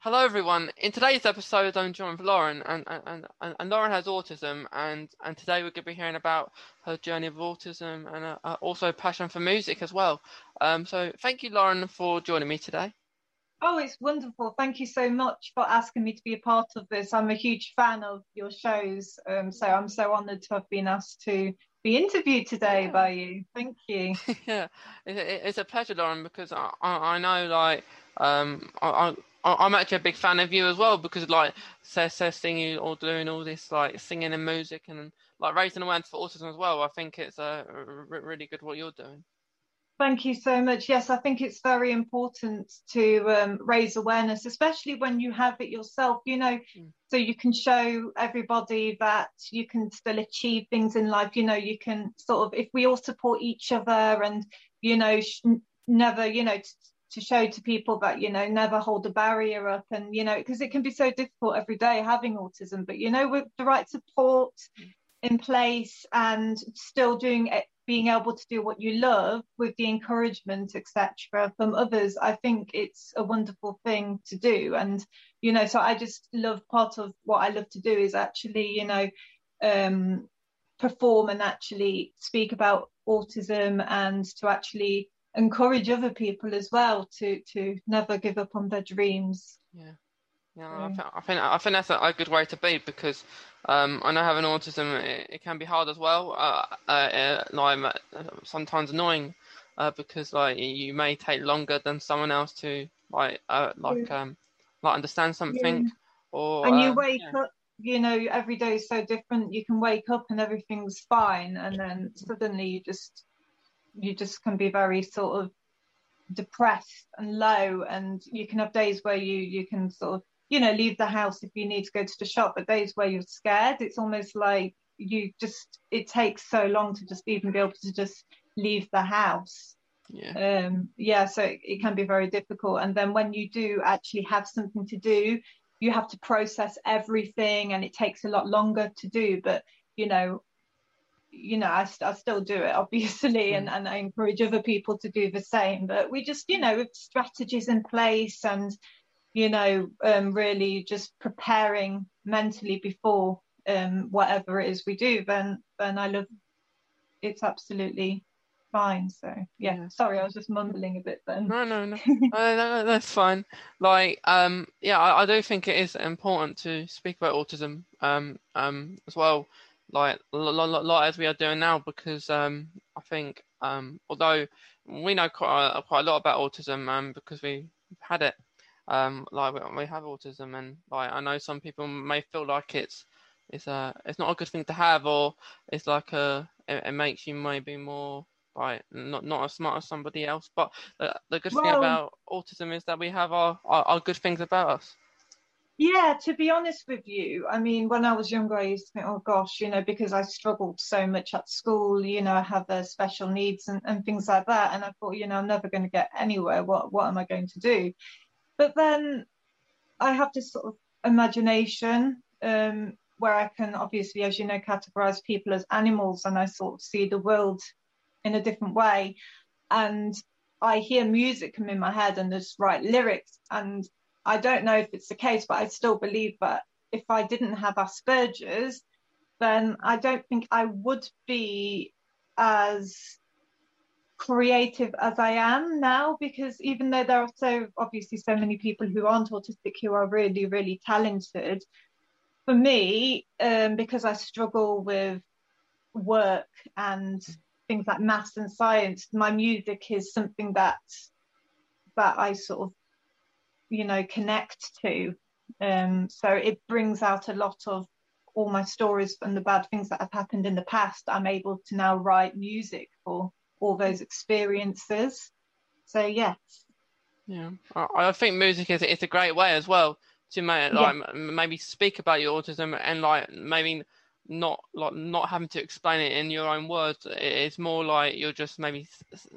Hello, everyone. In today's episode, I'm joined with Lauren, and, and, and, and Lauren has autism, and, and today we're going to be hearing about her journey of autism and uh, uh, also passion for music as well. Um, so, thank you, Lauren, for joining me today. Oh, it's wonderful. Thank you so much for asking me to be a part of this. I'm a huge fan of your shows, um, so I'm so honoured to have been asked to be interviewed today yeah. by you. Thank you. yeah, it's a pleasure, Lauren, because I, I know, like, um, I, I'm actually a big fan of you as well because like says so singing or doing all this like singing and music and like raising awareness for autism as well. I think it's uh, really good what you're doing. Thank you so much. Yes, I think it's very important to um, raise awareness, especially when you have it yourself, you know, mm. so you can show everybody that you can still achieve things in life. You know, you can sort of, if we all support each other and, you know, sh- never, you know, to show to people that you know never hold a barrier up and you know because it can be so difficult every day having autism but you know with the right support in place and still doing it being able to do what you love with the encouragement etc from others i think it's a wonderful thing to do. And you know so i just love part of what i love to do is actually you know um perform and actually speak about autism and to actually encourage other people as well to to never give up on their dreams. Yeah. Yeah, I, think, I think I think that's a, good way to be because um, I know having autism it, it, can be hard as well. Uh, uh, uh like uh, sometimes annoying uh, because like you may take longer than someone else to like uh, like um like understand something. Yeah. Or and you wake yeah. up, you know, every day is so different. You can wake up and everything's fine, and then suddenly you just you just can be very sort of depressed and low and you can have days where you you can sort of you know leave the house if you need to go to the shop but days where you're scared it's almost like you just it takes so long to just even be able to just leave the house. Yeah. Um yeah so it, it can be very difficult. And then when you do actually have something to do you have to process everything and it takes a lot longer to do but you know you know, I, I still do it, obviously, and, mm. and I encourage other people to do the same. But we just, you know, with strategies in place and, you know, um, really just preparing mentally before um, whatever it is we do, then then I love it's absolutely fine. So yeah, sorry, I was just mumbling a bit then. No, no, no, no, no that's fine. Like, um, yeah, I, I do think it is important to speak about autism, um, um, as well like like as we are doing now because um, I think um, although we know quite a, quite a lot about autism um, because we had it um, like we, we have autism and like I know some people may feel like it's it's a it's not a good thing to have or it's like a it, it makes you maybe more like not not as smart as somebody else but the, the good well, thing about autism is that we have our, our, our good things about us yeah, to be honest with you, I mean, when I was younger, I used to think, oh gosh, you know, because I struggled so much at school, you know, I have the special needs and, and things like that. And I thought, you know, I'm never going to get anywhere. What, what am I going to do? But then I have this sort of imagination um, where I can obviously, as you know, categorize people as animals and I sort of see the world in a different way. And I hear music come in my head and just write lyrics and I don't know if it's the case, but I still believe that if I didn't have Asperger's, then I don't think I would be as creative as I am now because even though there are so obviously so many people who aren't autistic who are really, really talented, for me, um, because I struggle with work and things like maths and science, my music is something that that I sort of you know connect to. Um, so it brings out a lot of all my stories and the bad things that have happened in the past i'm able to now write music for all those experiences. So yes. Yeah. I, think music is, is a great way as well to make, like yeah. maybe speak about your autism and like maybe not like not having to explain it in your own words. It's more like you're just maybe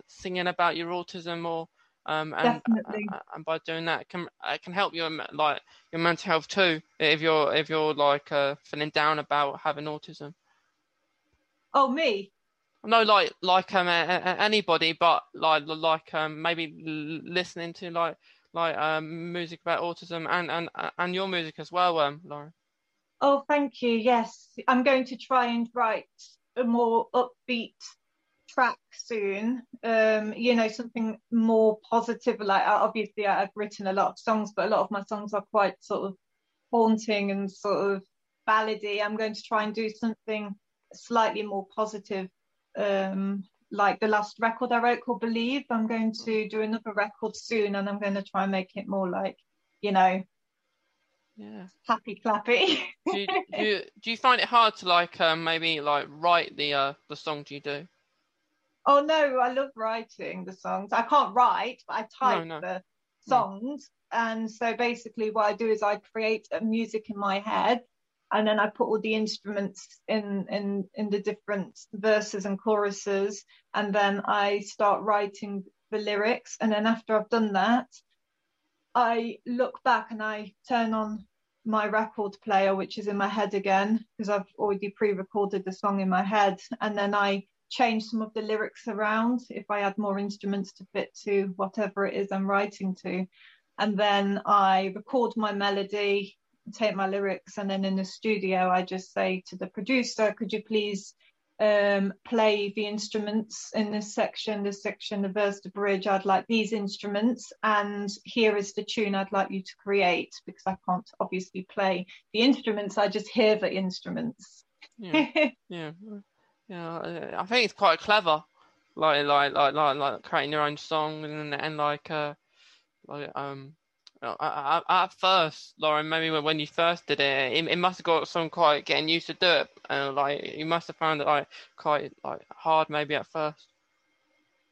singing about your autism or um, and Definitely. Uh, and by doing that, it can it can help your like your mental health too. If you're if you're like uh, feeling down about having autism. Oh, me. No, like like um anybody, but like like um maybe listening to like like um, music about autism and and and your music as well, um, Lauren. Oh, thank you. Yes, I'm going to try and write a more upbeat track soon. Um, you know, something more positive. Like obviously, I've written a lot of songs, but a lot of my songs are quite sort of haunting and sort of ballady. I'm going to try and do something slightly more positive. Um, like the last record I wrote called Believe. I'm going to do another record soon, and I'm going to try and make it more like, you know, yeah, happy clappy. do, you, do, you, do you find it hard to like um, maybe like write the uh, the songs you do? Oh no, I love writing the songs. I can't write, but I type no, no. the songs. And so basically, what I do is I create a music in my head, and then I put all the instruments in in in the different verses and choruses, and then I start writing the lyrics. And then after I've done that, I look back and I turn on my record player, which is in my head again, because I've already pre-recorded the song in my head, and then I change some of the lyrics around if I add more instruments to fit to whatever it is I'm writing to. And then I record my melody take my lyrics and then in the studio I just say to the producer, could you please um, play the instruments in this section, this section, the verse, the bridge. I'd like these instruments, and here is the tune I'd like you to create because I can't obviously play the instruments. I just hear the instruments. Yeah, yeah, yeah. I think it's quite clever, like like like like, like creating your own song and and like uh like um at, at first, Lauren, maybe when you first did it, it, it must have got some quite getting used to do it, and like you must have found it like quite like hard maybe at first.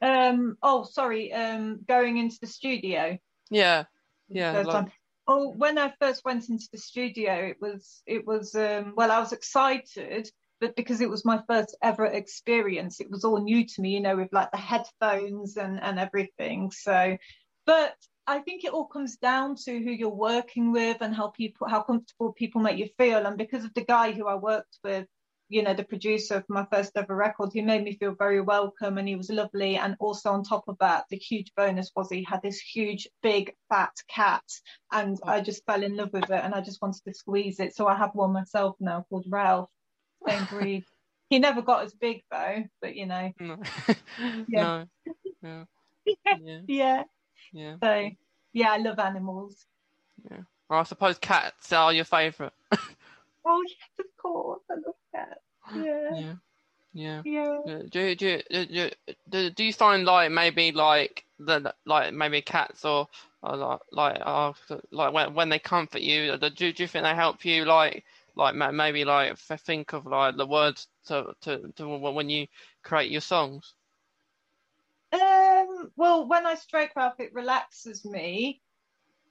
Um. Oh, sorry. Um. Going into the studio. Yeah. Yeah. Like... Oh, when I first went into the studio, it was it was um. Well, I was excited, but because it was my first ever experience, it was all new to me. You know, with like the headphones and and everything. So, but I think it all comes down to who you're working with and how people, how comfortable people make you feel. And because of the guy who I worked with, you know, the producer of my first ever record, he made me feel very welcome and he was lovely. And also on top of that, the huge bonus was he had this huge, big, fat cat. And I just fell in love with it and I just wanted to squeeze it. So I have one myself now called Ralph, breed. he never got as big though, but you know. No. yeah. No. yeah. yeah. Yeah. So yeah, I love animals. Yeah. Well, I suppose cats are your favourite. oh yes, of course. I love cats. Yeah. Yeah. Yeah. Yeah. Do, do, do, do, do you find like maybe like the like maybe cats or, or like like uh, like when when they comfort you, do, do you think they help you like like maybe like think of like the words to to, to when you create your songs? Um, well, when I stroke Ralph, it relaxes me.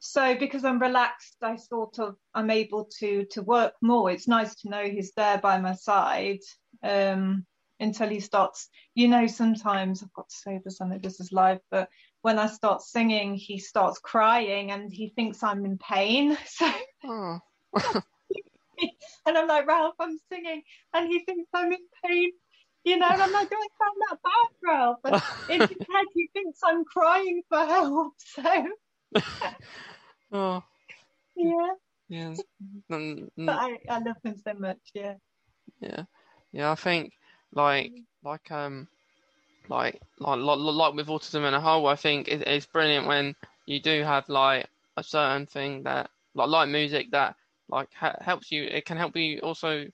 So because I'm relaxed, I sort of I'm able to to work more. It's nice to know he's there by my side um, until he starts. You know, sometimes I've got to say this. I know this is live, but when I start singing, he starts crying and he thinks I'm in pain. So. Oh. and I'm like, Ralph, I'm singing, and he thinks I'm in pain you know, and I'm like, don't sound that bad, Ralph. But in his head, he thinks I'm crying for help. So, oh, yeah, yeah. Mm, but I, I love him so much. Yeah, yeah, yeah. I think like like um like like like, like with autism in a whole, I think it, it's brilliant when you do have like a certain thing that like like music that like ha- helps you. It can help you also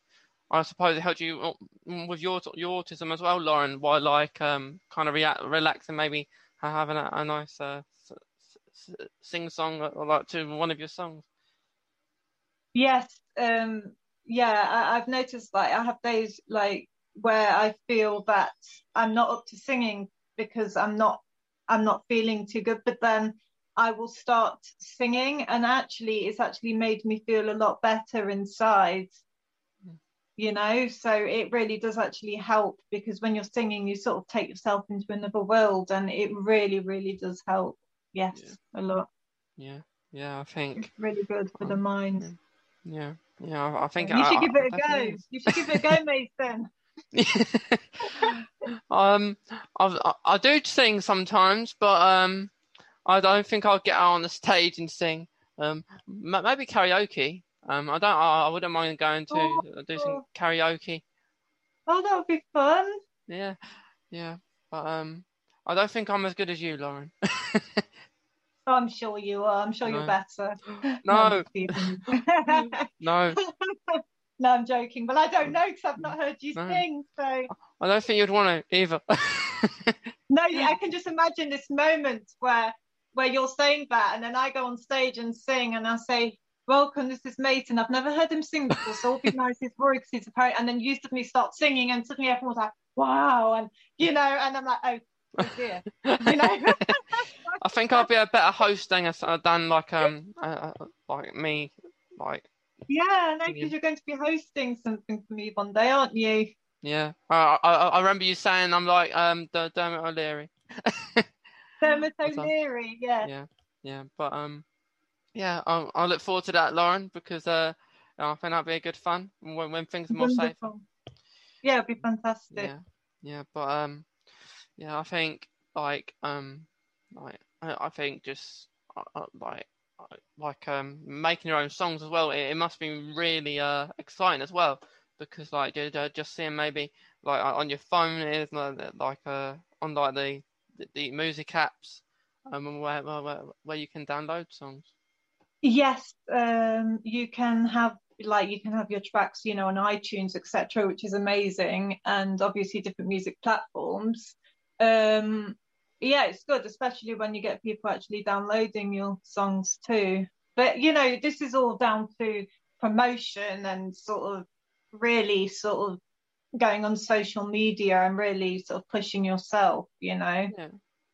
I suppose it helped you uh, with your your autism as well, Lauren. While like um kind of react, relax and maybe having a, a nice uh, sing song or like to one of your songs. Yes, um, yeah, I, I've noticed like I have days like where I feel that I'm not up to singing because I'm not I'm not feeling too good, but then I will start singing and actually it's actually made me feel a lot better inside you know? So it really does actually help because when you're singing you sort of take yourself into another world and it really really does help. Yes yeah. a lot. Yeah. Yeah i think it's really good for the mind. yeah. Yeah. I think you I, should give it a go. you should give it a go mason. Um I, I do sing sometimes but um I don't think I'll get out on the stage and sing. Um, maybe karaoke. Um, I don't. I, I wouldn't mind going to oh, do some karaoke. Oh, that would be fun. Yeah, yeah, but um, I don't think I'm as good as you, Lauren. I'm sure you are. I'm sure no. you're better. No. no. No, I'm joking, but I don't know because I've not heard you no. sing. So I don't think you'd want to either. no, I can just imagine this moment where where you're saying that, and then I go on stage and sing, and I say, "Welcome, this is Mason. I've never heard him sing before, so it'll be nice his voice a apparent." And then you suddenly start singing, and suddenly everyone's like, "Wow!" And you know, and I'm like, "Oh, oh dear," you know. I think I'll be a better host than, than like um uh, uh, like me, like yeah, no, because you're going to be hosting something for me one day, aren't you? Yeah, I I, I remember you saying I'm like um Dermot O'Leary. Dermot O'Leary, yeah. Yeah, yeah, but um, yeah, I'll, I'll look forward to that, Lauren, because uh, I think that'll be a good fun when when things are more safe. Yeah, it'd be fantastic. Yeah, yeah, but um, yeah, I think like um, like I, I think just uh, uh like like um making your own songs as well. It, it must be really uh exciting as well because like just seeing maybe like on your phone is like uh on like the the music apps um where where where you can download songs. Yes, um, you can have like you can have your tracks, you know, on iTunes, etc., which is amazing, and obviously different music platforms. Um, yeah, it's good, especially when you get people actually downloading your songs too. But you know, this is all down to promotion and sort of really sort of going on social media and really sort of pushing yourself, you know. Yeah.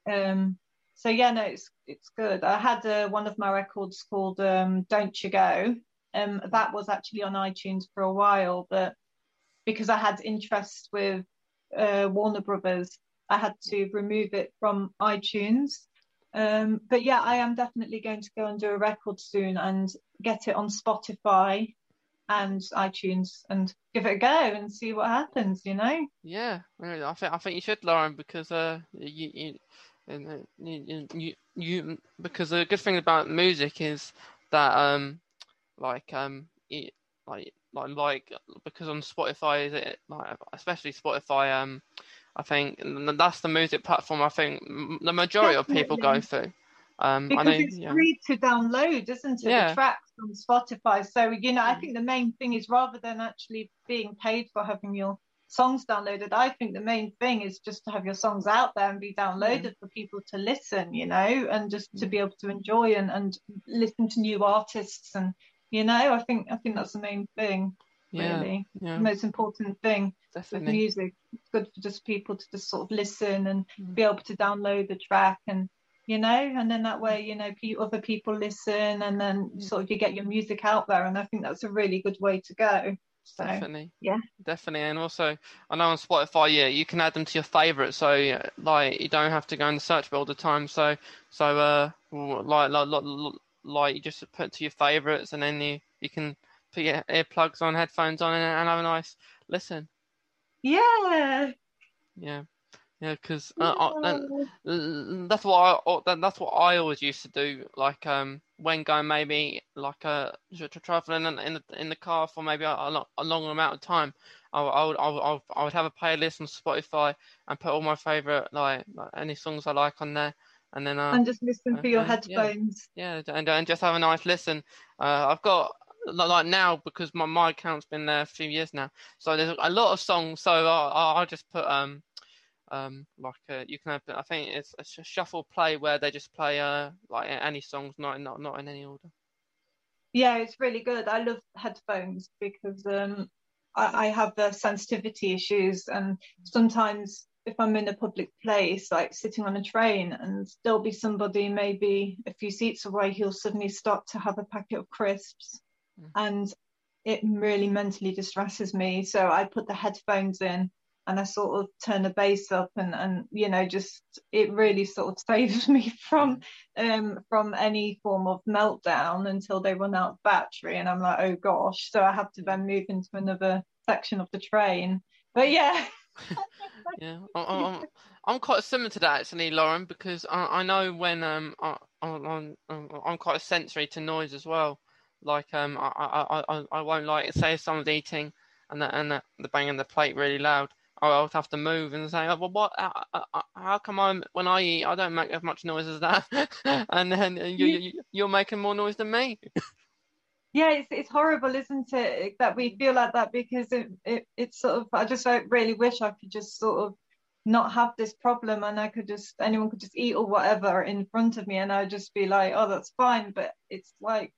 Um so yeah, no, it's it's good. I had uh, one of my records called um, "Don't You Go." Um, that was actually on iTunes for a while, but because I had interest with uh, Warner Brothers, I had to remove it from iTunes. Um, but yeah, I am definitely going to go and do a record soon and get it on Spotify and iTunes and give it a go and see what happens. You know? Yeah, I think I think you should, Lauren, because uh, you, you, you, you, you because the good thing about music is that um, like um, it, like like like because on Spotify is it like especially Spotify um I think that's the music platform. I think the majority Definitely. of people go through. Um, because know, it's yeah. free to download, isn't it? Yeah. The tracks on Spotify. So you know, I mm. think the main thing is rather than actually being paid for having your songs downloaded, I think the main thing is just to have your songs out there and be downloaded yeah. for people to listen, you know, and just to mm. be able to enjoy and, and listen to new artists and you know, I think I think that's the main thing yeah, really. Yeah. The most important thing Definitely. with music. It's good for just people to just sort of listen and mm. be able to download the track and you know, and then that way, you know, other people listen and then mm. sort of you get your music out there and I think that's a really good way to go. So, definitely yeah definitely and also i know on spotify yeah you can add them to your favorites so yeah, like you don't have to go in the search bar all the time so so uh like like like, like you just put to your favorites and then you you can put your earplugs on, headphones on, and, and have a nice listen. Yeah. Yeah. Yeah, because uh, that's what I that's what I always used to do. Like um, when going maybe like uh traveling in, in the in the car for maybe a, a longer amount of time, I, I would I would I would have a playlist on Spotify and put all my favorite like, like any songs I like on there, and then uh, and just listen uh, for your headphones. Yeah, yeah and, and just have a nice listen. Uh, I've got like now because my my account's been there a few years now, so there's a lot of songs. So I I just put um um like uh, you can have I think it's a shuffle play where they just play uh like any songs, not not not in any order. Yeah, it's really good. I love headphones because um I, I have the sensitivity issues and sometimes if I'm in a public place, like sitting on a train, and there'll be somebody maybe a few seats away, he'll suddenly stop to have a packet of crisps mm. and it really mentally distresses me. So I put the headphones in and I sort of turn the bass up and, and you know just it really sort of saves me from um from any form of meltdown until they run out of battery and I'm like oh gosh so I have to then move into another section of the train but yeah yeah, I'm, I'm, quite similar to that actually, Lauren, because I, I know when um I, I'm, I'm quite sensory to noise as well. Like um I I, I, I won't like say if someone's eating and the, and the, the the plate really loud. I'll have to move and say, oh, well, what? How, how come I'm when I eat, I don't make as much noise as that, and then you, you, you're making more noise than me. yeah, it's it's horrible, isn't it, that we feel like that because it, it it's sort of. I just really wish I could just sort of not have this problem and I could just anyone could just eat or whatever in front of me and I'd just be like, oh, that's fine. But it's like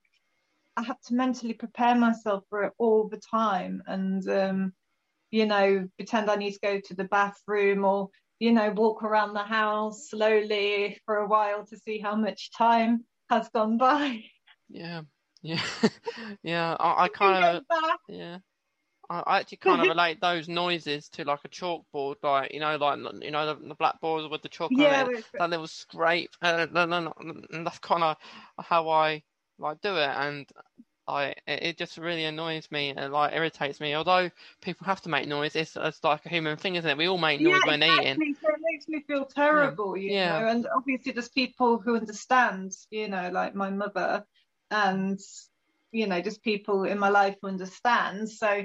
I have to mentally prepare myself for it all the time and um, you know, pretend I need to go to the bathroom or you know, walk around the house slowly for a while to see how much time has gone by. Yeah, yeah, yeah. I, I kind of, yeah. I actually kind of relate those noises to like a chalkboard, like you know, like you know the, the blackboards with the chalk yeah, on it, that little scrape, uh, and, and that's kind of how I like do it, and I it just really annoys me and like irritates me. Although people have to make noise, it's, it's like a human thing, isn't it? We all make noise yeah, when exactly. eating. So it makes me feel mm. terrible, yeah. you yeah. know. And obviously, there's people who understand, you know, like my mother, and you know, just people in my life who understand. So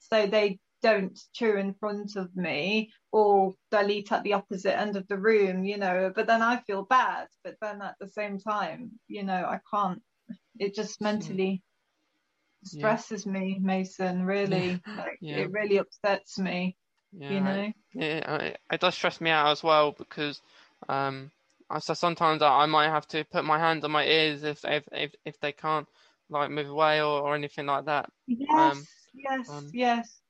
so they don't chew in front of me or they'll eat at the opposite end of the room, you know, but then I feel bad. But then at the same time, you know, I can't, it just mm. mentally stresses yeah. me, Mason, really. Yeah. Like, yeah. It really upsets me, you know. Yeah, it does stress me out as well because, um, I, so sometimes I I, might have to put my hand on my ears if if if, if they can't like move away or, or anything like that. Yes. Um, yes, um, yes.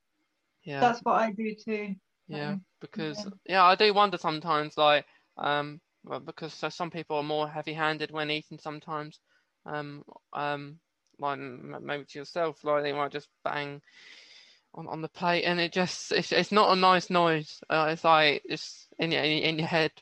Yeah. That's what I do too. Yeah, um, because yeah. I do wonder sometimes, like, um, well, because some people are more heavy-handed when eating sometimes. Um, um, like maybe to yourself, like they might just bang on, on the plate, and it just it's, it's not a nice noise. Uh, it's like it's in your in your head.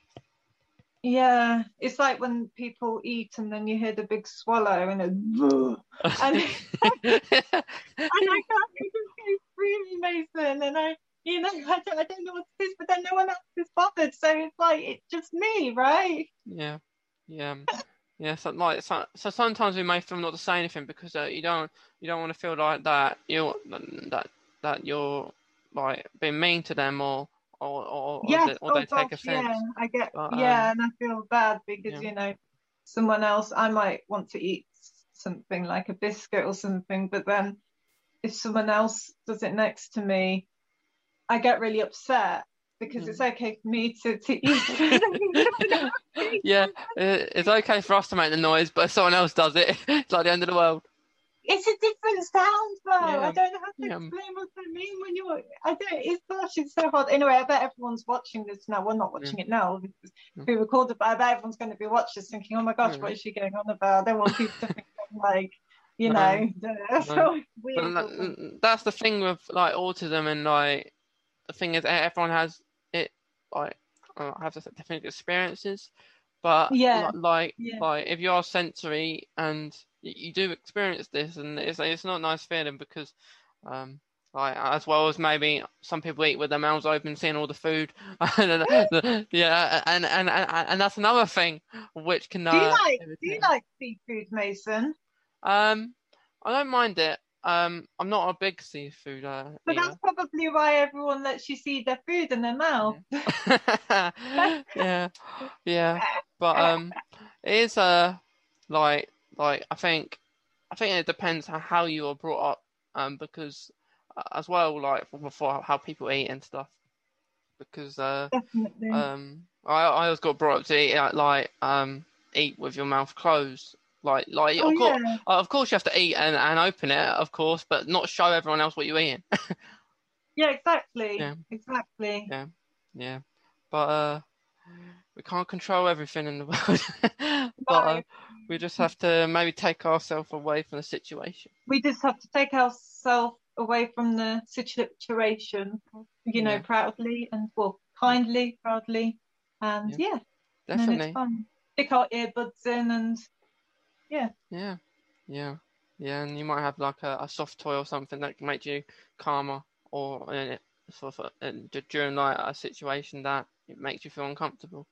Yeah, it's like when people eat and then you hear the big swallow and a and, and I can't even really Mason and I you know I don't, I don't know what it is but then no one else is bothered so it's like it's just me right yeah yeah yeah so like so, so sometimes we may feel not to say anything because uh, you don't you don't want to feel like that you that that you're like being mean to them or or or, yes, or, they, or oh, take offense. Yeah, I get but, yeah, um, and I feel bad because yeah. you know someone else I might want to eat something like a biscuit or something, but then if someone else does it next to me, I get really upset because mm. it's okay for me to, to eat. yeah, it's okay for us to make the noise, but if someone else does it, it's like the end of the world it's a different sound though. Yeah. I don't know how to yeah. explain what I mean when you're. I don't it's gosh, it's so hard. Anyway, I bet everyone's watching this now. We're not watching yeah. it now we recorded, but I bet everyone's going to be watching this thinking, Oh my gosh, what is she going on about? They want people to think like you know, so that, that's the thing with like autism and like the thing is everyone has like uh, has different experiences but yeah like yeah. like if you are sensory and you do experience this, and it's it's not a nice feeling because, um, like as well as maybe some people eat with their mouths open, seeing all the food. yeah, and, and and and that's another thing which can. Uh, do you uh, like Do you like seafood, Mason? Um, I don't mind it. Um, I'm not a big seafood. Uh, but that's probably why everyone lets you see their food in their mouth. yeah, yeah, but um, it is uh like like I think, I think it depends on how you are brought up, um, because uh, as well, like for, for, how people eat and stuff. Because uh, Definitely. um, I I always got brought up to eat like um eat with your mouth closed. Like, like oh, of course, yeah. Uh, of course, you have to eat and, and open it, of course, but not show everyone else what you're eating. yeah, exactly. Yeah. Exactly. Yeah, yeah, but uh, we can't control everything in the world. but uh, we just have to maybe take ourselves away from the situation. We just have to take ourselves away from the situation, you know, yeah. proudly and well, kindly, proudly, and yeah, yeah definitely. Stick our earbuds in and yeah. Yeah, yeah, yeah, and you might have like a, a soft toy or something that can make you calmer, or uh, for, for during like a situation that it makes you feel uncomfortable?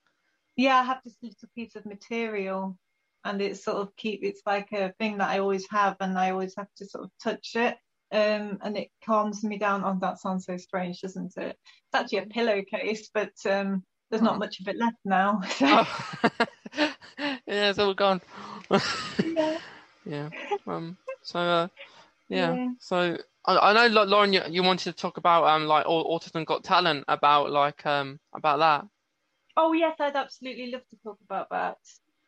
Yeah, I have this little piece of material, and it's sort of keep. It's like a thing that I always have, and I always have to sort of touch it. Um, and it calms me down. Oh, that sounds so strange, doesn't it? It's actually a pillowcase, but um, there's not much of it left now. So. Oh. yeah, it's all gone. yeah. yeah. Um. So. Uh, yeah. yeah. So I, I know, Lauren, you, you wanted to talk about um like autism got talent about like um about that. Oh yes, I'd absolutely love to talk about that.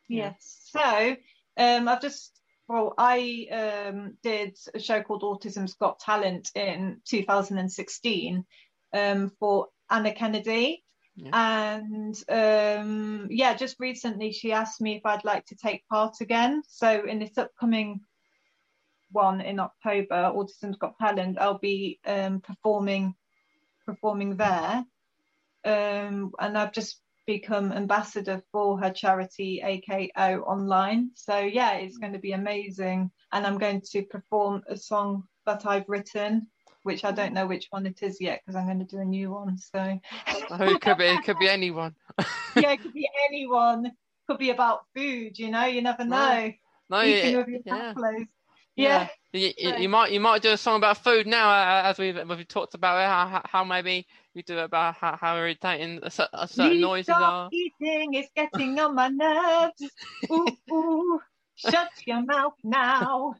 Yeah. Yes. So um, I've just well, I um, did a show called Autism's Got Talent in 2016 um, for Anna Kennedy. Yeah. And um, yeah, just recently she asked me if I'd like to take part again. So in this upcoming one in October, Autism's Got Talent, I'll be um, performing performing there. Um, and I've just become ambassador for her charity AKO online. So yeah, it's going to be amazing. And I'm going to perform a song that I've written, which I don't know which one it is yet because I'm going to do a new one. So oh, it could be it could be anyone. yeah, it could be anyone. Could be about food. You know, you never know. No, no yeah, yeah. yeah. You, you, might you might do a song about food now, uh, as we've we've talked about it, how, how maybe you do about how, how irritating a, a certain noises stop are. Eating is getting on my nerves. Ooh, ooh. Shut your mouth now.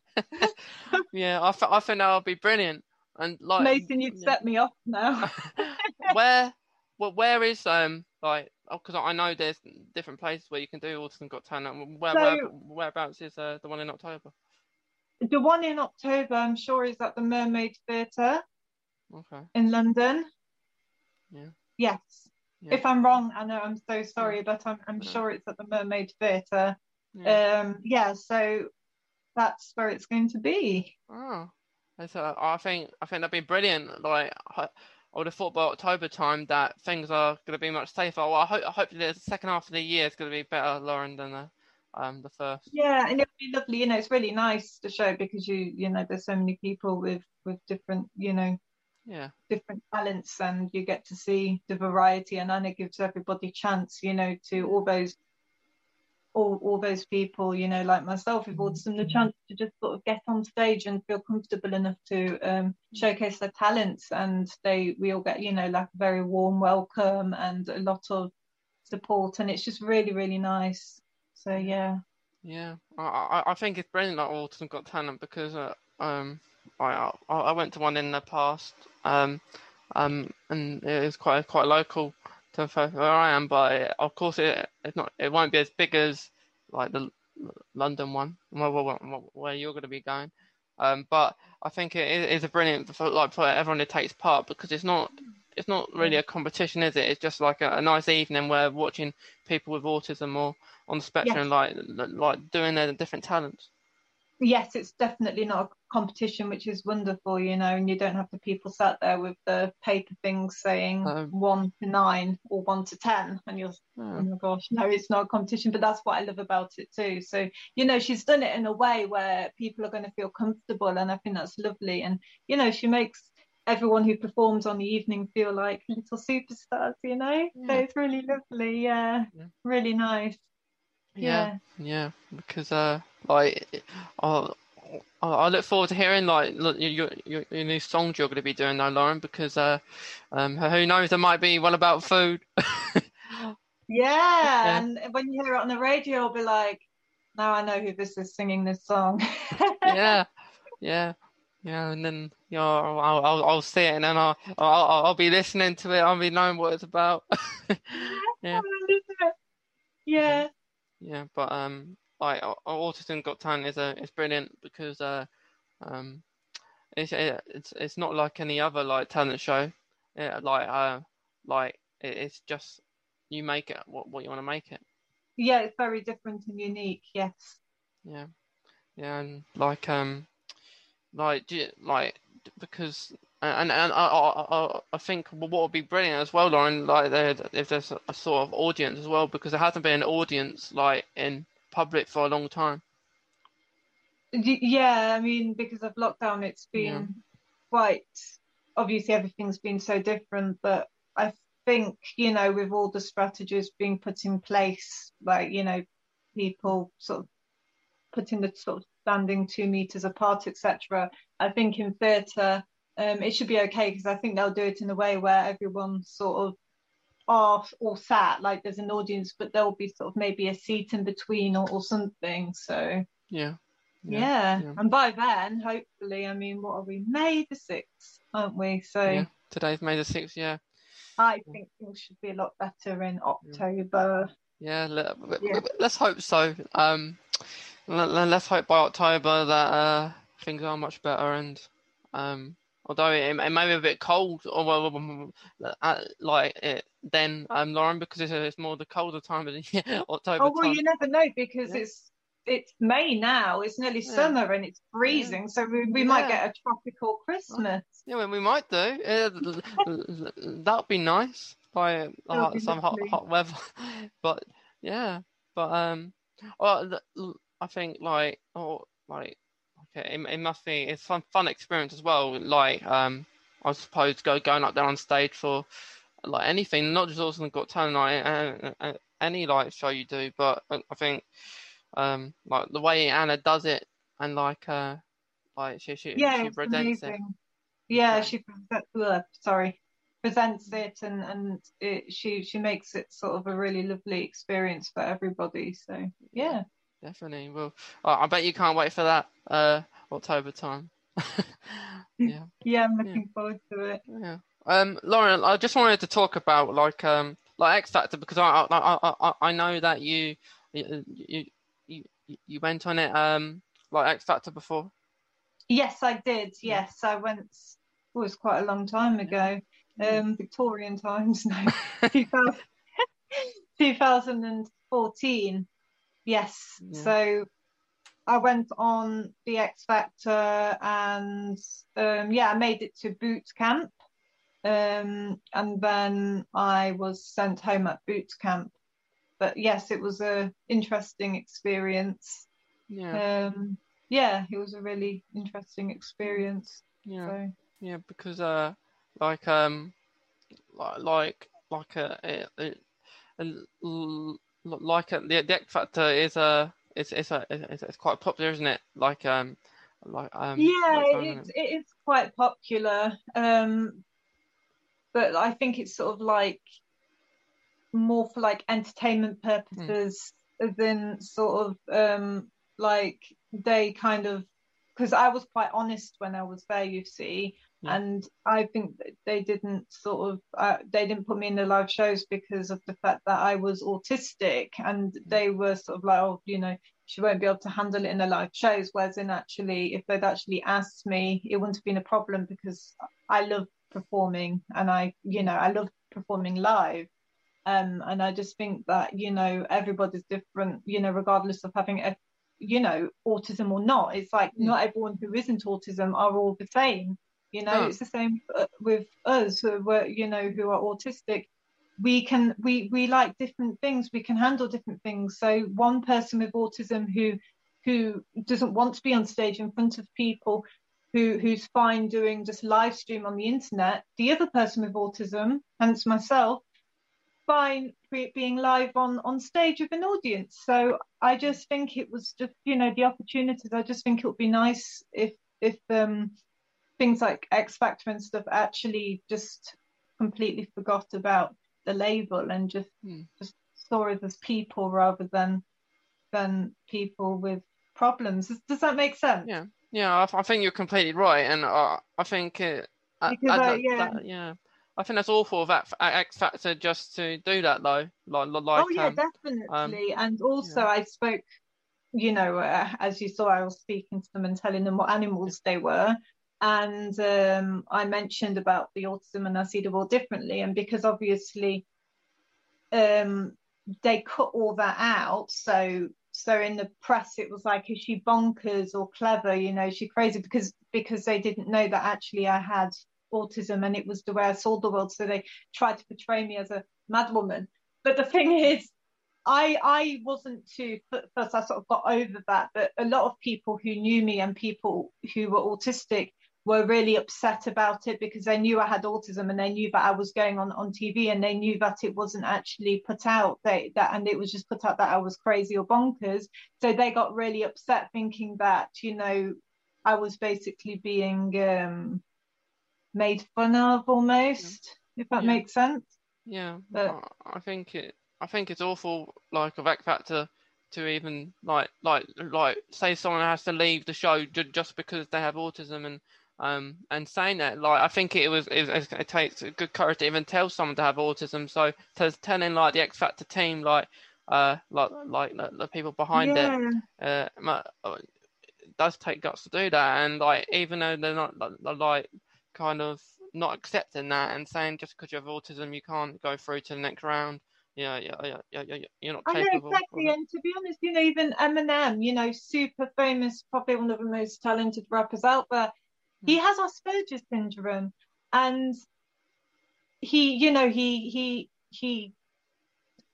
yeah, I, th- I think that would be brilliant. And like Mason, you'd set me off now. where, well, where is um like because oh, I know there's different places where you can do Autism Got Talent. Where, so, where whereabouts is uh, the one in October? The one in October, I'm sure, is at the Mermaid Theatre. Okay. In London. Yeah. Yes. Yeah. If I'm wrong, I know I'm so sorry, yeah. but I'm I'm yeah. sure it's at the Mermaid Theatre. Yeah. Um, yeah, so that's where it's going to be. Oh, so I think I think that'd be brilliant. Like I, would have thought by October time that things are going to be much safer. Well, I hope hopefully the second half of the year is going to be better, Lauren, than the um the first. Yeah, and it'll be lovely. You know, it's really nice to show because you you know there's so many people with with different you know yeah different talents and you get to see the variety and Anna gives everybody chance you know to all those all, all those people you know like myself with autism the chance to just sort of get on stage and feel comfortable enough to um, showcase their talents and they we all get you know like a very warm welcome and a lot of support and it's just really really nice. So yeah. Yeah I, I think it's brilliant that autism got talent because uh, um I I went to one in the past, um, um, and it was quite quite local to where I am, but it, of course it it's not it won't be as big as like the London one where, where, where you're going to be going. Um, but I think it is a brilliant for like for everyone who takes part because it's not it's not really a competition, is it? It's just like a, a nice evening where watching people with autism or on the spectrum like like doing their different talents yes, it's definitely not a competition, which is wonderful, you know, and you don't have the people sat there with the paper things saying um, one to nine or one to ten, and you're, oh my gosh, no, it's not a competition. But that's what I love about it too. So, you know, she's done it in a way where people are going to feel comfortable, and I think that's lovely. And you know, she makes everyone who performs on the evening feel like little superstars, you know. Yeah. So it's really lovely, yeah, yeah. really nice. Yeah, yeah, yeah because uh like, I, I look forward to hearing like your, your, your new songs you're going to be doing now, Lauren, because uh, um, who knows, there might be one about food. yeah, yeah, and when you hear it on the radio, you'll be like, now I know who this is singing this song. yeah, yeah, yeah, and then you know, I'll, I'll, I'll see it, and then I'll, I'll I'll be listening to it. I'll be knowing what it's about. yeah. yeah. Yeah, but um, like Autism Got Talent is a is brilliant because uh, um, it's it's it's not like any other like talent show. Yeah, like uh, like it's just you make it what what you want to make it. Yeah, it's very different and unique. Yes. Yeah, yeah, and like um, like you, like because and and I, I, I think what would be brilliant as well, Lauren, like if there's a sort of audience as well, because there hasn't been an audience like in public for a long time. Yeah, I mean, because of lockdown, it's been yeah. quite obviously everything's been so different, but I think, you know, with all the strategies being put in place, like, you know, people sort of putting the sort of standing two meters apart, etc. I think in theatre, um, it should be okay because I think they'll do it in a way where everyone sort of are all sat like there's an audience, but there'll be sort of maybe a seat in between or, or something. So yeah. Yeah. yeah. yeah. and by then, hopefully, I mean, what are we? May the sixth, aren't we? So yeah. today's May the sixth. Yeah, I think things should be a lot better in October. Yeah, let, us hope so. Um, let, us hope by October that uh, things are much better and um, although it, it, may be a bit cold or uh, like it then um Lauren because it's, it's more the colder time of the year October oh well time. you never know because yeah. it's it's May now it's nearly yeah. summer and it's freezing yeah. so we, we might get a tropical Christmas yeah we might do uh, that'd be nice by uh, some hot, hot weather but yeah but um well I think like oh like okay, it, it must be it's fun fun experience as well. Like um, I suppose go going up there on stage for like anything, not just also got talent like uh, uh, any like show you do, but I think um like the way Anna does it and like uh like she she yeah, she presents amazing. it. Yeah, she presents. Sorry, presents it and and it, she she makes it sort of a really lovely experience for everybody. So yeah definitely. Well, I bet you can't wait for that uh, October time. yeah. Yeah, I'm looking yeah. forward to it. Yeah. Um, Lauren, I just wanted to talk about like um like X Factor because I I I, I know that you you you you went on it um like X Factor before. Yes, I did. Yes, I went. It was quite a long time ago. Um, Victorian times now. 2014. Yes. Yeah. So I went on the X Factor and um, yeah, I made it to boot camp. Um, and then I was sent home at boot camp. But yes, it was a interesting experience. Yeah. Um, yeah, it was a really interesting experience. Yeah. So. Yeah, because uh, like um, like like like a, a, a, a like the, X Factor is a it's it's a it's, it's quite popular, isn't it? Like um like um yeah, like it's it is quite popular. Um, but I think it's sort of like more for like entertainment purposes mm. than sort of um like they kind of because I was quite honest when I was there, you see, yeah. and I think they didn't sort of uh, they didn't put me in the live shows because of the fact that I was autistic, and they were sort of like, oh, you know, she won't be able to handle it in the live shows. Whereas in actually, if they'd actually asked me, it wouldn't have been a problem because I love performing, and I, you know, I love performing live. Um, and I just think that you know everybody's different, you know, regardless of having a you know, autism or not. It's like mm. not everyone who isn't autism are all the same. You know, oh. it's the same uh, with us who are, you know, who are autistic. We can we we like different things. We can handle different things. So one person with autism who who doesn't want to be on stage in front of people, who who's fine doing just live stream on the internet. The other person with autism, hence myself, fine being live on on stage with an audience. So I just think it was just you know the opportunities. I just think it would be nice if if um things like X Factor and stuff actually just completely forgot about the label and just hmm. just saw it as people rather than than people with problems. Does, does that make sense? Yeah, yeah. I, I think you're completely right, and I, I think it. Because I, I, yeah. That, yeah. I think that's awful of that X Factor just to do that though. Like, like oh yeah, um, definitely. Um, and also, yeah. I spoke. You know, uh, as you saw, I was speaking to them and telling them what animals they were, and um, I mentioned about the autism and I see the world differently, and because obviously, um, they cut all that out, so so in the press it was like is she bonkers or clever you know she crazy because because they didn't know that actually i had autism and it was the way I saw the world. So they tried to portray me as a madwoman. But the thing is, I I wasn't too first I sort of got over that, but a lot of people who knew me and people who were autistic were really upset about it because they knew I had autism and they knew that I was going on on TV and they knew that it wasn't actually put out they, that and it was just put out that I was crazy or bonkers. So they got really upset thinking that you know I was basically being um, made fun of almost, yeah. if that yeah. makes sense. Yeah, but I think it I think it's awful like of X Factor to even like like like say someone has to leave the show just because they have autism and um, and saying that, like, I think it was it, it, takes good courage to even tell someone to have autism. So, to telling like the X Factor team, like, uh, like like the, the people behind yeah. it, uh, uh, it does take guts to do that. And like, even though they're not like kind of not accepting that and saying just because you have autism you can't go through to the next round. Yeah, yeah, yeah, yeah, yeah. You're not capable. I know exactly. And to be honest, you know, even Eminem, you know, super famous, probably one of the most talented rappers out there he has Asperger's syndrome, and he, you know, he he he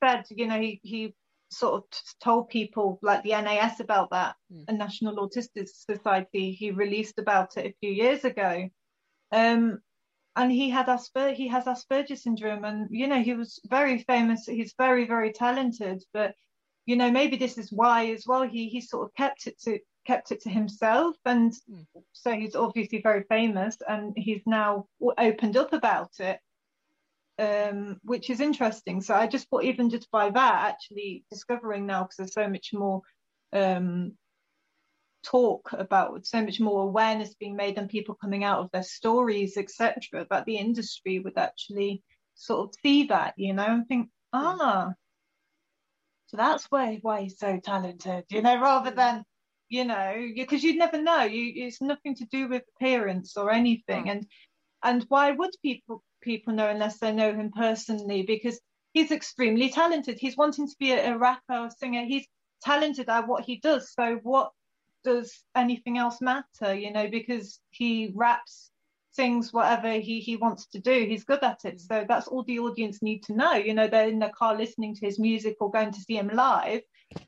said, you know, he he sort of told people like the NAS about that, mm. a National Autistic Society. He released about it a few years ago, um, and he had Asper he has Asperger's syndrome, and you know, he was very famous. He's very very talented, but you know, maybe this is why as well. He he sort of kept it to kept it to himself and mm. so he's obviously very famous and he's now opened up about it um, which is interesting so i just thought even just by that actually discovering now because there's so much more um, talk about so much more awareness being made and people coming out of their stories etc that the industry would actually sort of see that you know and think ah so that's why why he's so talented you know rather than you know, because you'd never know. You, it's nothing to do with appearance or anything. And and why would people people know unless they know him personally? Because he's extremely talented. He's wanting to be a, a rapper or singer. He's talented at what he does. So what does anything else matter? You know, because he raps, sings, whatever he he wants to do. He's good at it. So that's all the audience need to know. You know, they're in the car listening to his music or going to see him live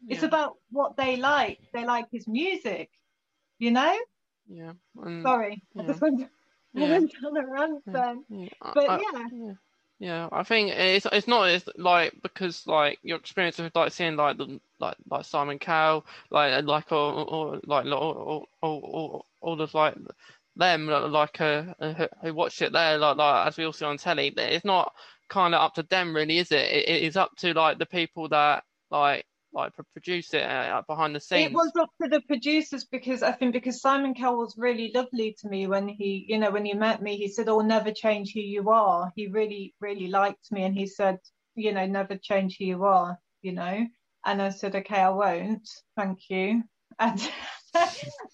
it's about what they like. They like his music, you know? Yeah. Sorry. Yeah. I just went, yeah. I went on a rant then. Yeah. But I, yeah. Yeah. I think it's it's not it's like because like your experience of like seeing like the like like Simon Cowell like like or, or like or, or, all of like them like uh, who watched it there like like as we all see on telly. It's not kind of up to them really, is it? it? It is up to like the people that like like produce it uh, behind the scenes? It was up to the producers because I think because Simon Cowell was really lovely to me when he, you know, when he met me, he said, "Oh, never change who you are." He really, really liked me, and he said, "You know, never change who you are." You know, and I said, "Okay, I won't. Thank you." And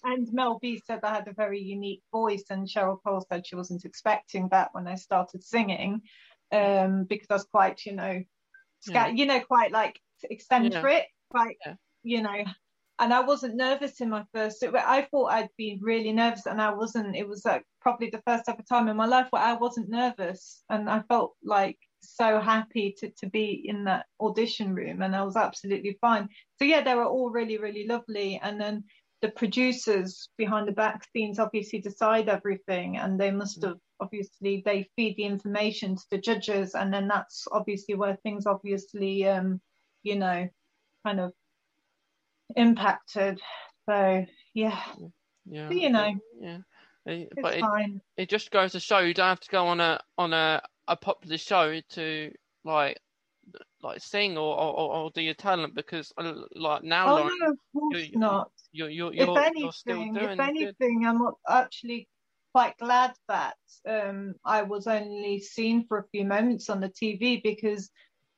and Mel B said I had a very unique voice, and Cheryl Cole said she wasn't expecting that when I started singing, um, because I was quite, you know, yeah. you know, quite like eccentric, yeah. quite, yeah. you know. And I wasn't nervous in my first. I thought I'd be really nervous, and I wasn't. It was like probably the first ever time in my life where I wasn't nervous, and I felt like so happy to to be in that audition room, and I was absolutely fine. So yeah, they were all really really lovely, and then the producers behind the back scenes obviously decide everything and they must mm. have obviously they feed the information to the judges and then that's obviously where things obviously um you know, kind of impacted. So yeah, yeah, but, you know, yeah. It, but it, it, just goes to show you don't have to go on a on a, a popular show to like like sing or, or, or do your talent because uh, like now oh, Lauren, no, of course you're, not you're, you're, you're, if anything, if anything good. I'm actually quite glad that um, I was only seen for a few moments on the TV because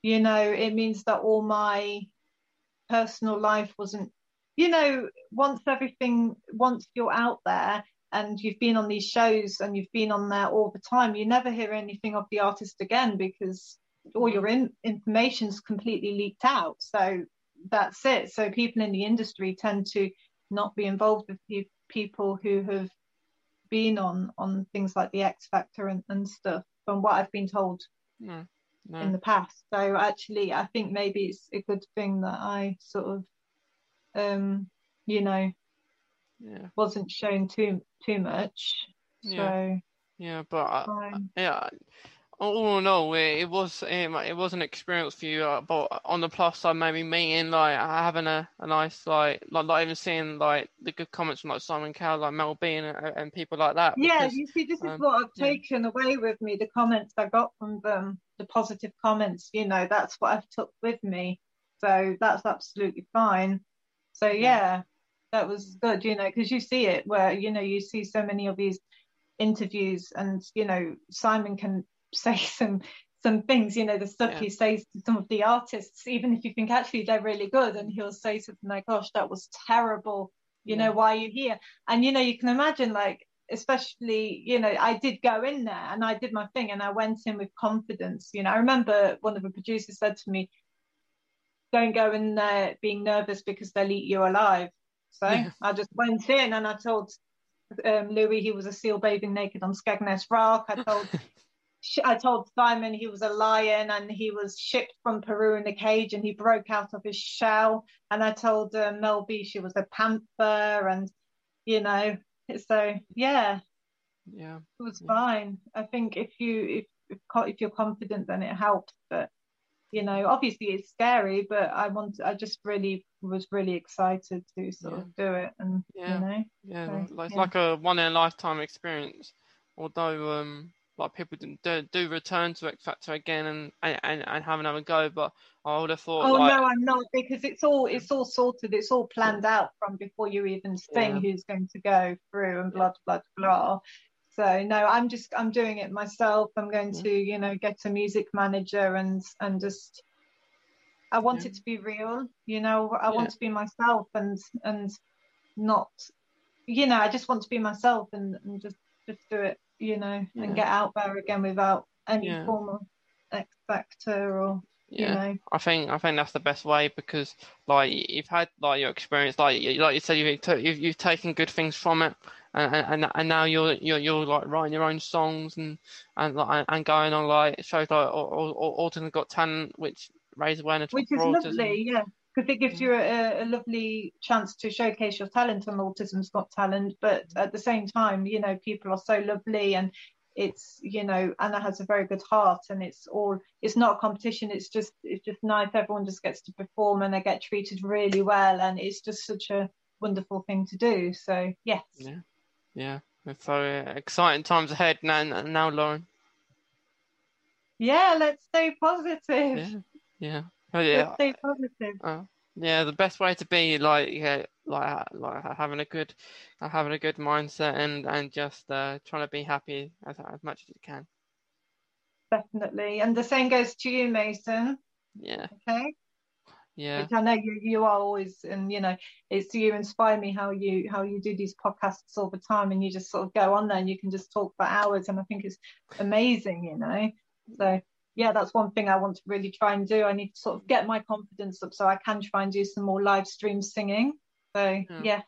you know it means that all my personal life wasn't you know once everything once you're out there and you've been on these shows and you've been on there all the time you never hear anything of the artist again because all your in, information's completely leaked out. So that's it. So people in the industry tend to not be involved with pe- people who have been on on things like the x factor and, and stuff from what i've been told. No no. in the past. So actually, I think maybe it's a good thing that I sort of, um, you know, yeah. wasn't shown too too much. Yeah. So Yeah, but uh, fine. yeah, all in all, it, it was it, it was an experience for you. Uh, but on the plus side, maybe meeting like having a, a nice like like not even seeing like the good comments from like Simon Cowell, like Mel B, and, and people like that. yeah, because- you see, this is um, what I've yeah. taken away with me. The comments I got from them, the positive comments. You know, that's what I've took with me. So that's absolutely fine. So yeah, that was good. You know, because you see it where you know you see so many of these interviews, and you know Simon can say some some things. You know, the stuff Yeah. he says to some of the artists, even if you think actually they're really good, and he'll say something like, "Gosh, that was terrible." You Yeah. know, why are you here? And you know, you can imagine like especially you know i did go in there and i did my thing and i went in with confidence you know i remember one of the producers said to me don't go in there being nervous because they'll eat you alive so Yeah. i just went in and i told um, louis he was a seal bathing naked on skegness rock i told I told Simon he was a lion and he was shipped from Peru in a cage and he broke out of his shell. And I told uh, Mel B she was a panther and, you know, so yeah, yeah, it was Yeah. fine. I think if you if if, if you're confident, then it helps. But you know, obviously it's scary, but I want I just really was really excited to sort Yeah. of do it, and Yeah. you know, yeah. So, like, it's yeah. like a one in a lifetime experience. Although um like people do, do, do return to X Factor again and, and, and, have another go, but I would have thought oh like no, I'm not because it's all it's all sorted, it's all planned out from before you even sing Yeah. who's going to go through and blah blah blah. So no, I'm just I'm doing it myself. I'm going Yeah. to you know get a music manager and and just I want Yeah. it to be real. You know, I want to be myself and and not you know I just want to be myself and, and just just do it. You know, Yeah. and get out there again without any Yeah. form of X factor or yeah. you know. I think I think that's the best way because like you've had like your experience like you- like you said you've you've, you've taken good things from it and and, and now you're you're you're like writing your own songs and and like and going on like shows like Au- Au- Autism Got Talent which raise awareness which is autism. lovely, yeah, because it gives you a, a lovely chance to showcase your talent on Autism's Got Talent. But at the same time, you know, people are so lovely and it's you know Anna has a very good heart and it's all it's not a competition it's just it's just nice. Everyone just gets to perform and they get treated really well and it's just such a wonderful thing to do. So yes. Yeah, yeah. So uh, exciting times ahead now, now, Lauren. yeah let's stay positive. Yeah, yeah, oh, yeah. stay positive. Uh, yeah, the best way to be like yeah, like like having a good having a good mindset and and just uh, trying to be happy as as much as you can. definitely. And the same goes to you Mason. Yeah, okay? Yeah, which I know you you are always and you know it's you inspire me how you how you do these podcasts all the time and you just sort of go on there and you can just talk for hours and I think it's amazing you know? So yeah that's one thing I want to really try and do I need to sort of get my confidence up so I can try and do some more live stream singing so Yeah. yes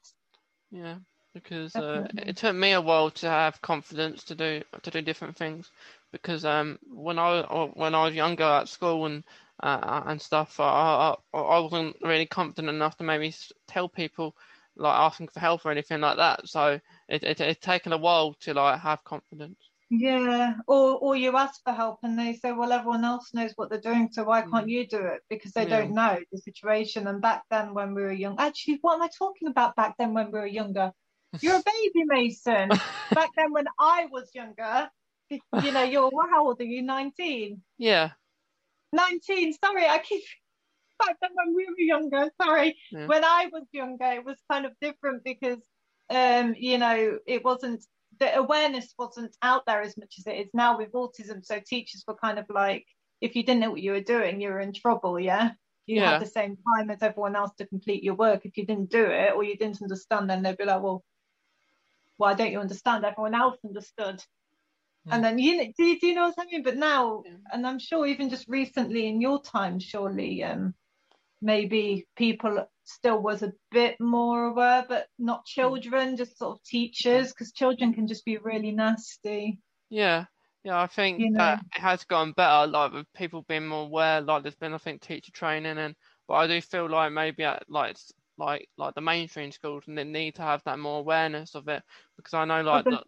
yeah. Because uh, it took me a while to have confidence to do to do different things. Because um when I when I was younger at school and uh, and stuff, I, I I wasn't really confident enough to maybe tell people like asking for help or anything like that. So it, it it's taken a while to like have confidence. Yeah, or or you ask for help and they say, well, everyone else knows what they're doing, so why can't Mm. you do it? Because they Yeah. don't know the situation. And back then, when we were young, actually, what am I talking about? Back then, when we were younger, you're a baby, Mason. back then, when I was younger, you know, you're how old are you? Nineteen. yeah, Nineteen. Sorry, I keep. Back then, when we were younger, sorry, Yeah. when I was younger, it was kind of different because, um, you know, it wasn't the awareness wasn't out there as much as it is now with autism. So teachers were kind of like, if you didn't know what you were doing, you were in trouble. Yeah. You Yeah. had the same time as everyone else to complete your work. If you didn't do it or you didn't understand, then they'd be like, well, why don't you understand? Everyone else understood. And then you know, do, you- do you know what I mean? But now, Yeah. and I'm sure even just recently in your time, surely, um, maybe people still was a bit more aware, but not hmm. children, just sort of teachers, because children can just be really nasty. yeah, yeah. I think You know. that it has gotten better, like with people being more aware. Like there's been, I think, teacher training, and but I do feel like maybe at like like like the mainstream schools and they need to have that more awareness of it because I know oh, like the,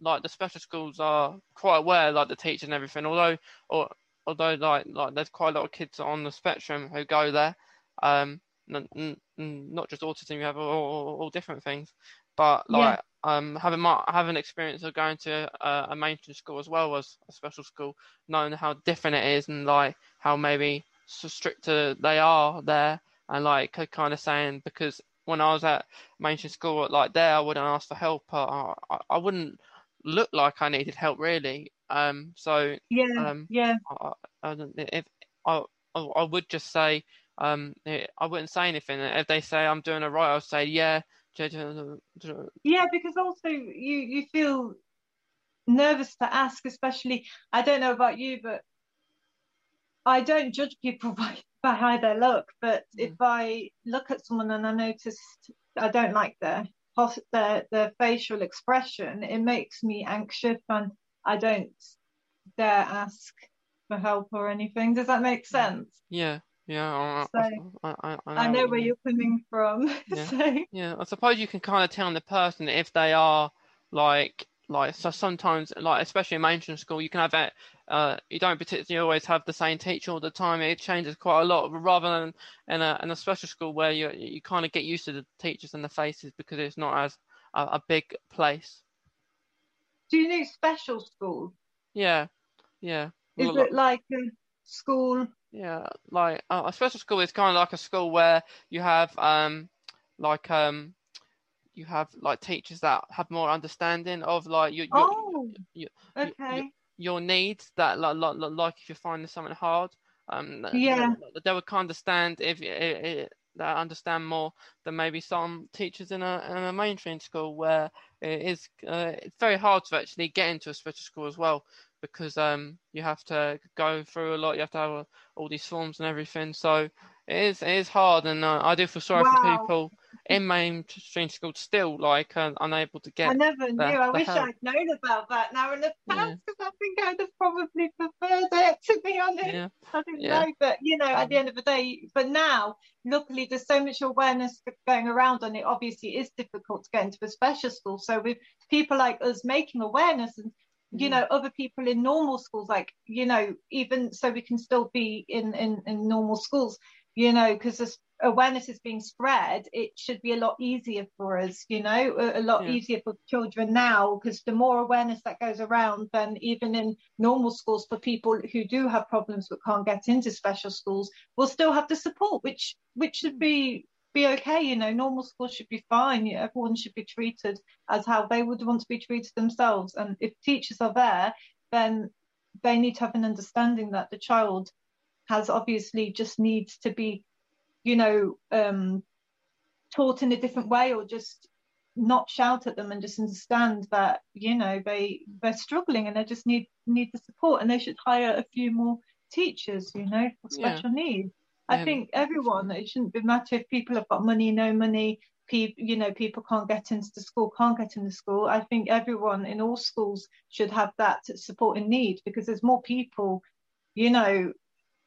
like the special schools are quite aware like the teachers and everything although or although like like there's quite a lot of kids on the spectrum who go there um n- n- not just autism you have all, all, all different things but like yeah. um having my having experience of going to a, a mainstream school as well as a special school knowing how different it is and like how maybe so stricter they are there and like kind of saying because when I was at mainstream school like there I wouldn't ask for help I, I, I wouldn't look like I needed help really um so yeah um yeah. I, I, if I I would just say um I wouldn't say anything. If they say I'm doing it right I'll say yeah. Yeah because also you you feel nervous to ask especially I don't know about you but I don't judge people by, by how they look, but mm. if I look at someone and I notice I don't like their their their facial expression, it makes me anxious and I don't dare ask for help or anything. Does that make sense? Yeah. Yeah, so, I, I, I, know, I know where you're coming from. Yeah. so. yeah, I suppose you can kind of tell the person if they are like like so sometimes like especially in mainstream school you can have that uh, you don't particularly always have the same teacher all the time it changes quite a lot rather than in a, in a special school where you you kind of get used to the teachers and the faces because it's not as a, a big place do you need special school? Yeah yeah. Is well, it like a school? Yeah like uh, a special school is kind of like a school where you have um like um you have like teachers that have more understanding of like your your, oh, your, okay. your, your, needs that like, like like if you're finding something hard um yeah. they, they would kind of stand if it, it, that understand more than maybe some teachers in a in a mainstream school where it is uh, it's very hard to actually get into a special school as well because um you have to go through a lot you have to have all these forms and everything so it is it is hard and uh, I do feel sorry wow. for people in mainstream school still like uh, unable to get. I never knew. I wish help. I'd known about that now in the past because yeah. I think I'd have probably preferred it to be honest. Yeah. I didn't yeah. know, but you know, at the end of the day, but now luckily there's so much awareness going around and it obviously is difficult to get into a special school. So with people like us making awareness and you know other people in normal schools like you know even so we can still be in in, in normal schools you know because there's awareness is being spread, it should be a lot easier for us, you know, a, a lot yeah. easier for children now because the more awareness that goes around, then even in normal schools for people who do have problems but can't get into special schools, will still have the support, which which should be be okay. You know, normal schools should be fine. Everyone should be treated as how they would want to be treated themselves. And if teachers are there, then they need to have an understanding that the child has obviously just needs to be you know, um, taught in a different way or just not shout at them and just understand that you know they they're struggling and they just need need the support and they should hire a few more teachers you know for special yeah. needs. I think everyone it shouldn't be matter if people have got money no money people you know people can't get into the school can't get into school. I think everyone in all schools should have that support and need because there's more people you know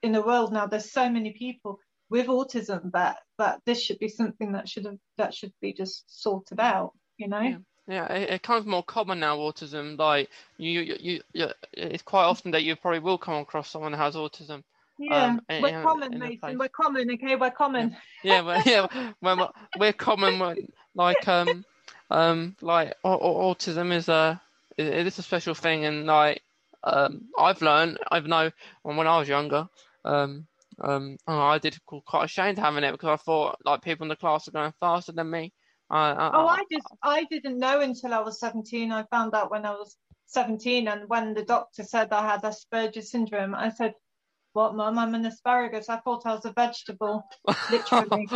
in the world now. There's so many people with autism that that this should be something that should have that should be just sorted out you know yeah. Yeah, it, it becomes more common now. Autism, like you, you, you, you, it's quite often that you probably will come across someone who has autism. Yeah, um, in, we're common, Mason. We're common, okay? We're common. Yeah, yeah, yeah we're, we're common. We're, like, um, um, like autism is a it is a special thing, and like, um, I've learned, I've know when I was younger, um, um, oh, I did quite ashamed having it because I thought like people in the class are going faster than me. I, I, oh, I just I didn't know until I was 17. I found out when I was 17, and when the doctor said I had Asperger's syndrome, I said, "What, mum? I'm an asparagus. I thought I was a vegetable. Literally,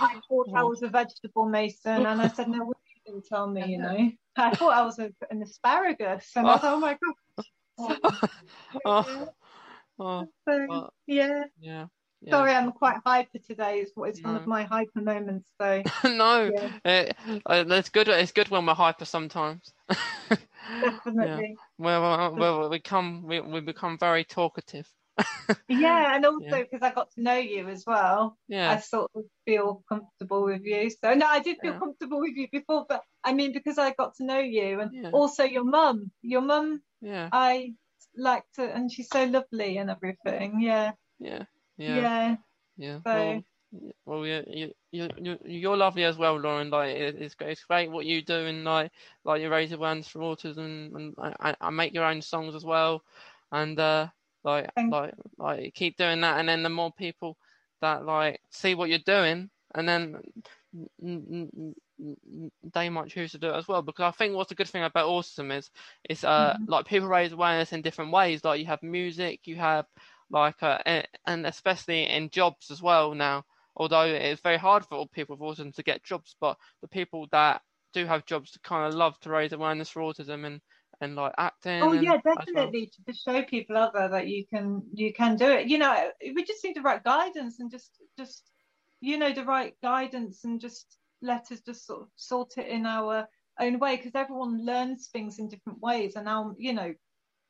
I thought I was a vegetable, Mason." And I said, "No, you didn't tell me. You know, I thought I was a, an asparagus." And I thought, "Oh my god." Oh. Oh, so, yeah. Yeah. Yeah. Sorry, I'm quite hyper today. It's, it's one of my hyper moments. So no, yeah. uh, it's good. It's good when we're hyper sometimes. Definitely. yeah. Well, well, well, we come we, we become very talkative. yeah, and also because yeah. I got to know you as well. Yeah. I sort of feel comfortable with you. So no, I did feel comfortable with you before, but I mean because I got to know you and also your mum. Your mum yeah. I like to and she's so lovely and everything. Yeah. Yeah. Yeah. Yeah. Yeah. So, well, well, you you you you're lovely as well, Lauren. Like it's it's great what you do, and like like you raise awareness for autism, and I, I make your own songs as well, and uh, like Thank like like keep doing that, and then the more people that like see what you're doing, and then they might choose to do it as well. Because I think what's a good thing about autism is is uh mm-hmm. like people raise awareness in different ways. Like you have music, you have like uh, and especially in jobs as well now. Although it's very hard for people with autism to get jobs, but the people that do have jobs to kind of love to raise awareness for autism and and like acting. Oh yeah, definitely well. to show people out there that you can you can do it. You know, we just need the right guidance and just just you know the right guidance and just let us just sort of sort it in our own way because everyone learns things in different ways and now you know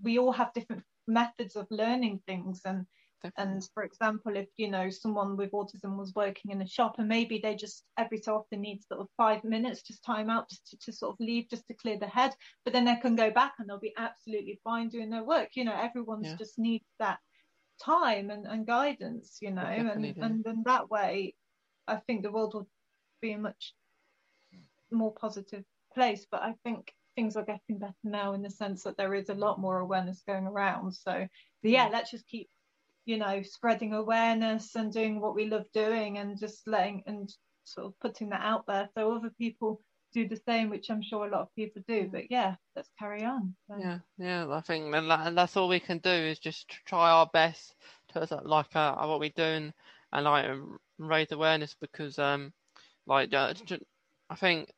we all have different methods of learning things and Definitely. And for example, if you know someone with autism was working in a shop and maybe they just every so often need sort of five minutes, just time out just to, to sort of leave, just to clear the head, but then they can go back and they'll be absolutely fine doing their work. You know, everyone's yeah. just needs that time and, and guidance, you know, and, and then that way I think the world will be a much more positive place. But I think things are getting better now in the sense that there is a lot more awareness going around. So yeah, let's just keep you know spreading awareness and doing what we love doing and just letting and sort of putting that out there so other people do the same which i'm sure a lot of people do but yeah let's carry on so. yeah yeah i think that, that's all we can do is just try our best to like uh, what we're doing and like raise awareness because um like uh, i think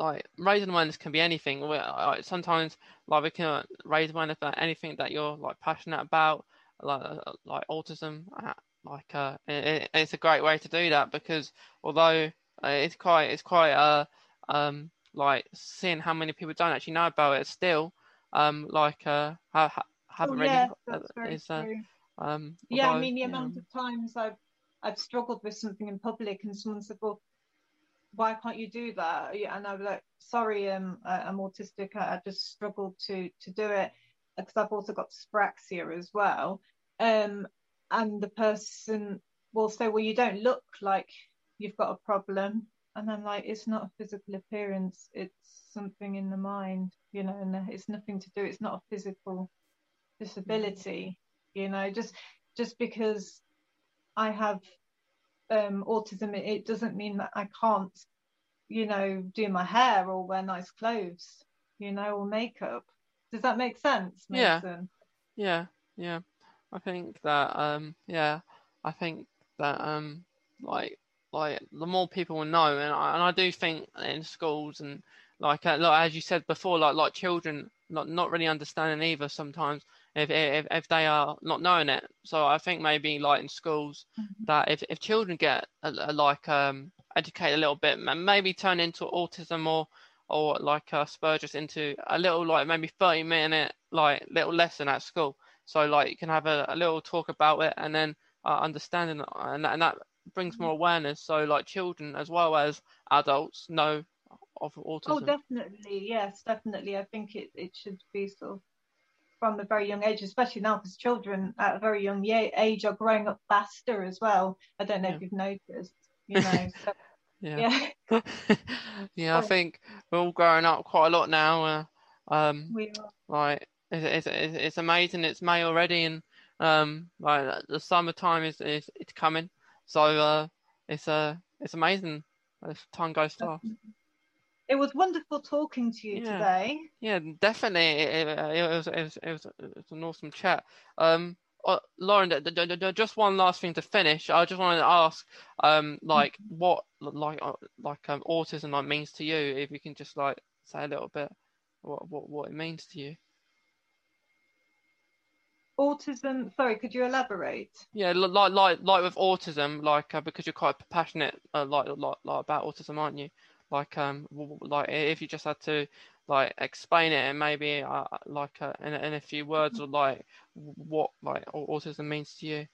like raising awareness can be anything. Like, sometimes like we can raise awareness about anything that you're like passionate about, like uh, like autism. Uh, like uh, it, it's a great way to do that because although uh, it's quite it's quite uh um like seeing how many people don't actually know about it still um like uh ha- haven't oh, yeah, really that's uh, true. um yeah although, I mean the amount of times I've I've struggled with something in public and someone said well why can't you do that? And I was like sorry um I'm autistic. I, I just struggled to to do it. Because I've also got dyspraxia as well. Um, and the person will say, Well, you don't look like you've got a problem. And I'm like, It's not a physical appearance, it's something in the mind, you know, and it's nothing to do, it's not a physical disability, you know, just just because I have um, autism, it, it doesn't mean that I can't, you know, do my hair or wear nice clothes, you know, or makeup. Does that make sense? Mason? Yeah. Yeah. Yeah. I think that um yeah, I think that um like like the more people will know and I, and I do think in schools and like, uh, like as you said before like like children not not really understanding either sometimes if if if they are not knowing it so I think maybe like in schools mm-hmm. that if if children get a, a, like um educated a little bit and maybe turn into autism or or like uh, Spurgis into a little like maybe 30 minute like little lesson at school. So like you can have a, a little talk about it and then uh, understanding and that, and that brings more awareness. So like children as well as adults know of autism. Oh, definitely. Yes, definitely. I think it, it should be sort of from a very young age, especially now because children at a very young age are growing up faster as well. I don't know yeah. if you've noticed, you know. So yeah. Yeah. yeah, I think we're all growing up quite a lot now. Uh, um, we are. Like, it's, it's, it's amazing. It's May already, and um, like the summertime is, is it's coming. So uh, it's uh, it's amazing. Time goes fast. It was wonderful talking to you yeah. today. Yeah, definitely. It, it, it, was, it, was, it was it was an awesome chat. Um, uh, Lauren, just one last thing to finish. I just wanted to ask, um, like mm-hmm. what like uh, like um, autism like means to you. If you can just like say a little bit what what what it means to you. Autism. Sorry, could you elaborate? Yeah, like like like with autism, like uh, because you're quite passionate, uh, like, like like about autism, aren't you? Like um, like if you just had to like explain it and maybe uh, like uh, in, in a few words or like what like autism means to you?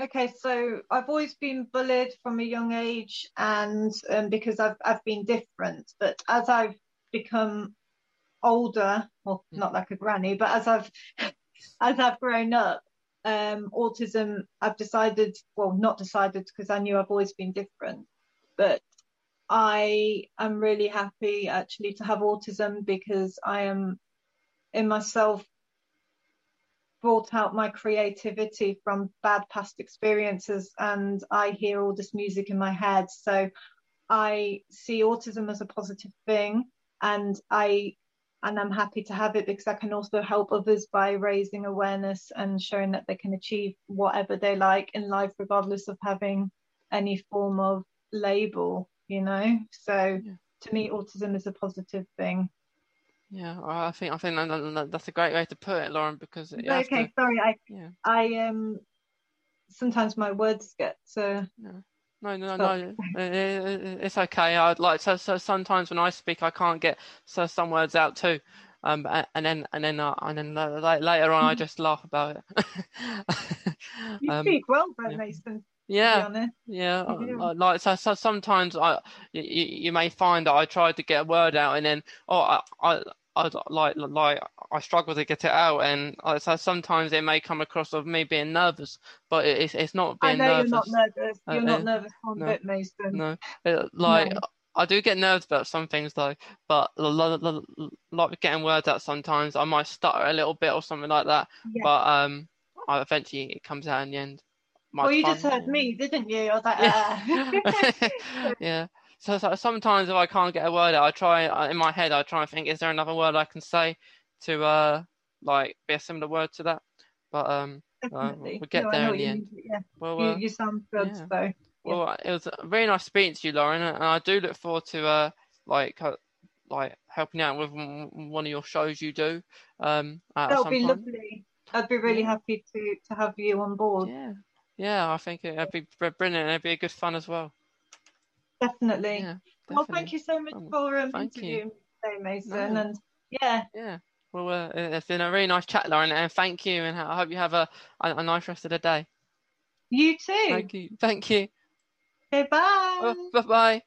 Okay, so I've always been bullied from a young age, and um, because I've I've been different. But as I've become older, well, hmm. not like a granny, but as I've as I've grown up, um, autism, I've decided, well, not decided because I knew I've always been different, but I am really happy actually to have autism because I am in myself brought out my creativity from bad past experiences and I hear all this music in my head. So I see autism as a positive thing and I and I'm happy to have it because I can also help others by raising awareness and showing that they can achieve whatever they like in life regardless of having any form of label, you know. So yeah. to me autism is a positive thing. Yeah, I think I think that, that's a great way to put it, Lauren. Because okay, to, sorry, I yeah. I um sometimes my words get uh, no. No, no, no, it's okay. I'd like so, so sometimes when I speak, I can't get so some words out too, um, and then and then uh, and then later on, I just laugh about it. you um, speak well, Brett yeah. Mason. Yeah, yeah. Uh, like so, so sometimes I, you, you may find that I try to get a word out, and then oh, I, I I like like I struggle to get it out, and I, so sometimes it may come across of me being nervous, but it's it's not being nervous. I know nervous. you're not nervous. You're uh, not nervous one no, bit, Mason. No, it, like no. I do get nervous about some things though, but like getting words out sometimes, I might stutter a little bit or something like that. Yeah. But um, I eventually it comes out in the end. Well, you just heard me, didn't you? I was like, uh. yeah. So, so, sometimes if I can't get a word out, I try uh, in my head. I try and think, is there another word I can say to uh like be a similar word to that? But um, uh, we get no, there in the end. yeah. Well, uh, you, you, sound good. Yeah. So, yeah. Well, it was a very nice speaking to you, Lauren, and I do look forward to uh like uh, like helping out with one of your shows you do. Um, that would be time. lovely. I'd be really yeah. happy to to have you on board. Yeah, yeah, I think it'd be brilliant. It'd be a good fun as well. Definitely. Yeah, definitely. Well, thank you so much um, for um, interviewing today, Mason. No. And yeah. Yeah. Well, uh, it's been a really nice chat, Lauren, and thank you. And I hope you have a, a, a nice rest of the day. You too. Thank you. Thank you. Okay, bye. Oh, bye bye.